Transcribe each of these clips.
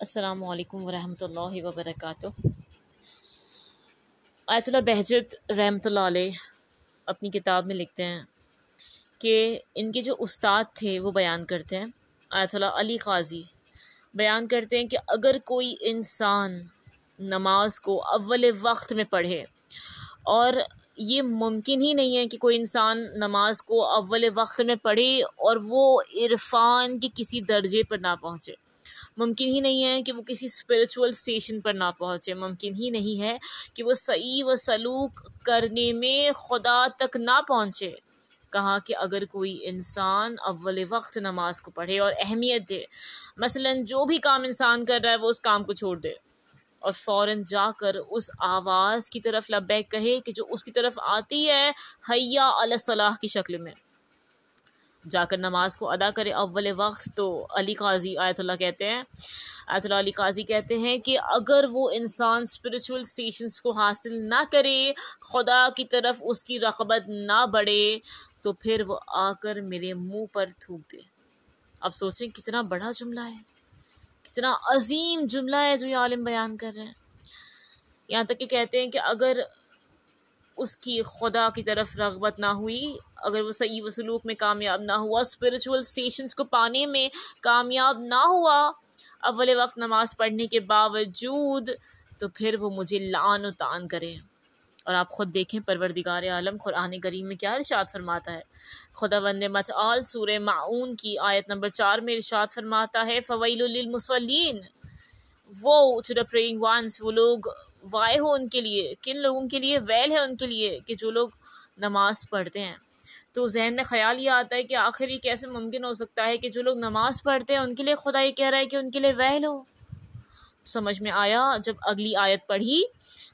السلام علیکم ورحمۃ اللہ وبرکاتہ۔ آیت اللہ بہجت رحمۃ اللہ علیہ اپنی کتاب میں لکھتے ہیں کہ ان کے جو استاد تھے وہ بیان کرتے ہیں۔ آیت اللہ علی قاضی بیان کرتے ہیں کہ اگر کوئی انسان نماز کو اول وقت میں پڑھے اور یہ ممکن ہی نہیں ہے کہ کوئی انسان نماز کو اول وقت میں پڑھے اور وہ عرفان کے کسی درجے پر نہ پہنچے۔ ممکن ہی نہیں ہے کہ وہ کسی اسپریچول اسٹیشن پر نہ پہنچے۔ ممکن ہی نہیں ہے کہ وہ صحیح و سلوک کرنے میں خدا تک نہ پہنچے۔ کہا کہ اگر کوئی انسان اول وقت نماز کو پڑھے اور اہمیت دے، مثلا جو بھی کام انسان کر رہا ہے وہ اس کام کو چھوڑ دے اور فوراً جا کر اس آواز کی طرف لبیک کہے کہ جو اس کی طرف آتی ہے، حیا علیہ صلاح کی شکل میں۔ جا کر نماز کو ادا کرے اول وقت تو علی قاضی آیت اللہ کہتے ہیں۔ آیت اللہ علی قاضی کہتے ہیں کہ اگر وہ انسان اسپریچول اسٹیشنس کو حاصل نہ کرے، خدا کی طرف اس کی رغبت نہ بڑھے، تو پھر وہ آ کر میرے منہ پر تھوک دے۔ اب سوچیں کتنا بڑا جملہ ہے۔ کتنا عظیم جملہ ہے جو یہ عالم بیان کر رہے ہیں۔ یہاں تک کہ کہتے ہیں کہ اگر اس کی خدا کی طرف رغبت نہ ہوئی۔ اگر وہ صحیح و سلوک میں کامیاب نہ ہوا اسپریچول اسٹیشنس کو پانے میں کامیاب نہ ہوا، اول وقت نماز پڑھنے کے باوجود، تو پھر وہ مجھے لان و تان کرے۔ اور آپ خود دیکھیں، پروردگار عالم قرآن کریم میں کیا ارشاد فرماتا ہے۔ خدا وند متعال سورہ معاون کی آیت نمبر چار میں ارشاد فرماتا ہے فویل للمسولین وہ ٹو دا پریئنگ وانس وہ لوگ وائے ہو ان کے لیے، کن لوگوں کے لیے؟ ویل ہے ان کے لیے کہ جو لوگ نماز پڑھتے ہیں۔ تو ذہن میں خیال یہ آتا ہے کہ آخر یہ کیسے ممکن ہو سکتا ہے کہ جو لوگ نماز پڑھتے ہیں ان کے لیے خدا یہ کہہ رہا ہے کہ ان کے لیے ویل ہو۔ سمجھ میں آیا جب اگلی آیت پڑھی،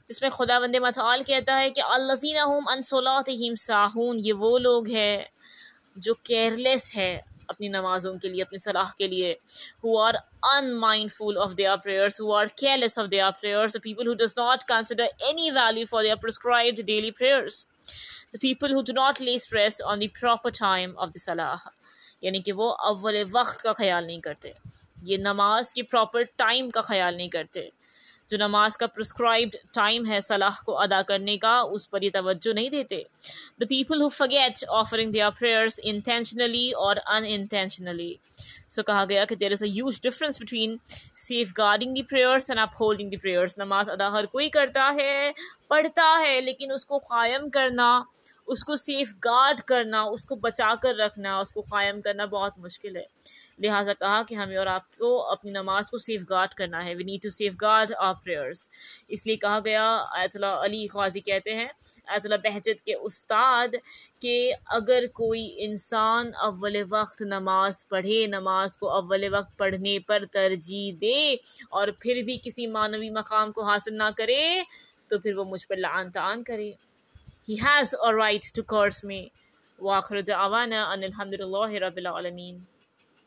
جس میں خدا وند متعال کہتا ہے کہ الزین انصولاتہم ساہون، یہ وہ لوگ ہیں جو کیئرلیس ہے۔ اپنی نمازوں کے لیے، اپنی صلاح کے لیے who are unmindful of their prayers who are careless of their prayers the people who does not consider any value for their prescribed daily prayers the people who do not lay stress on the proper time of the صلاح یعنی کہ وہ اول وقت کا خیال نہیں کرتے، یہ نماز کی پراپر ٹائم کا خیال نہیں کرتے۔ جو نماز کا پرسکرائبڈ ٹائم ہے صلاح کو ادا کرنے کا، اس پر یہ توجہ نہیں دیتے۔ The people who forget offering their prayers intentionally اور ان انٹینشنلی سو کہا گیا کہ there is a huge difference between safeguarding the prayers and upholding the prayers نماز ادا ہر کوئی کرتا ہے، پڑھتا ہے، لیکن اس کو قائم کرنا اس کو سیف گارڈ کرنا، اس کو بچا کر رکھنا، اس کو قائم کرنا بہت مشکل ہے۔ لہٰذا کہا کہ ہمیں اور آپ کو اپنی نماز کو سیف گارڈ کرنا ہے۔ We need to safeguard our prayers اس لیے کہا گیا ایت اللہ علی خوازی کہتے ہیں ایت اللہ بہجت کے استاد کہ اگر کوئی انسان اول وقت نماز پڑھے، نماز کو اول وقت پڑھنے پر ترجیح دے اور پھر بھی کسی معنوی مقام کو حاصل نہ کرے، تو پھر وہ مجھ پر لعن تعان کرے۔ He has a right to curse me. وآخر دعوانا أن الحمد لله رب العالمين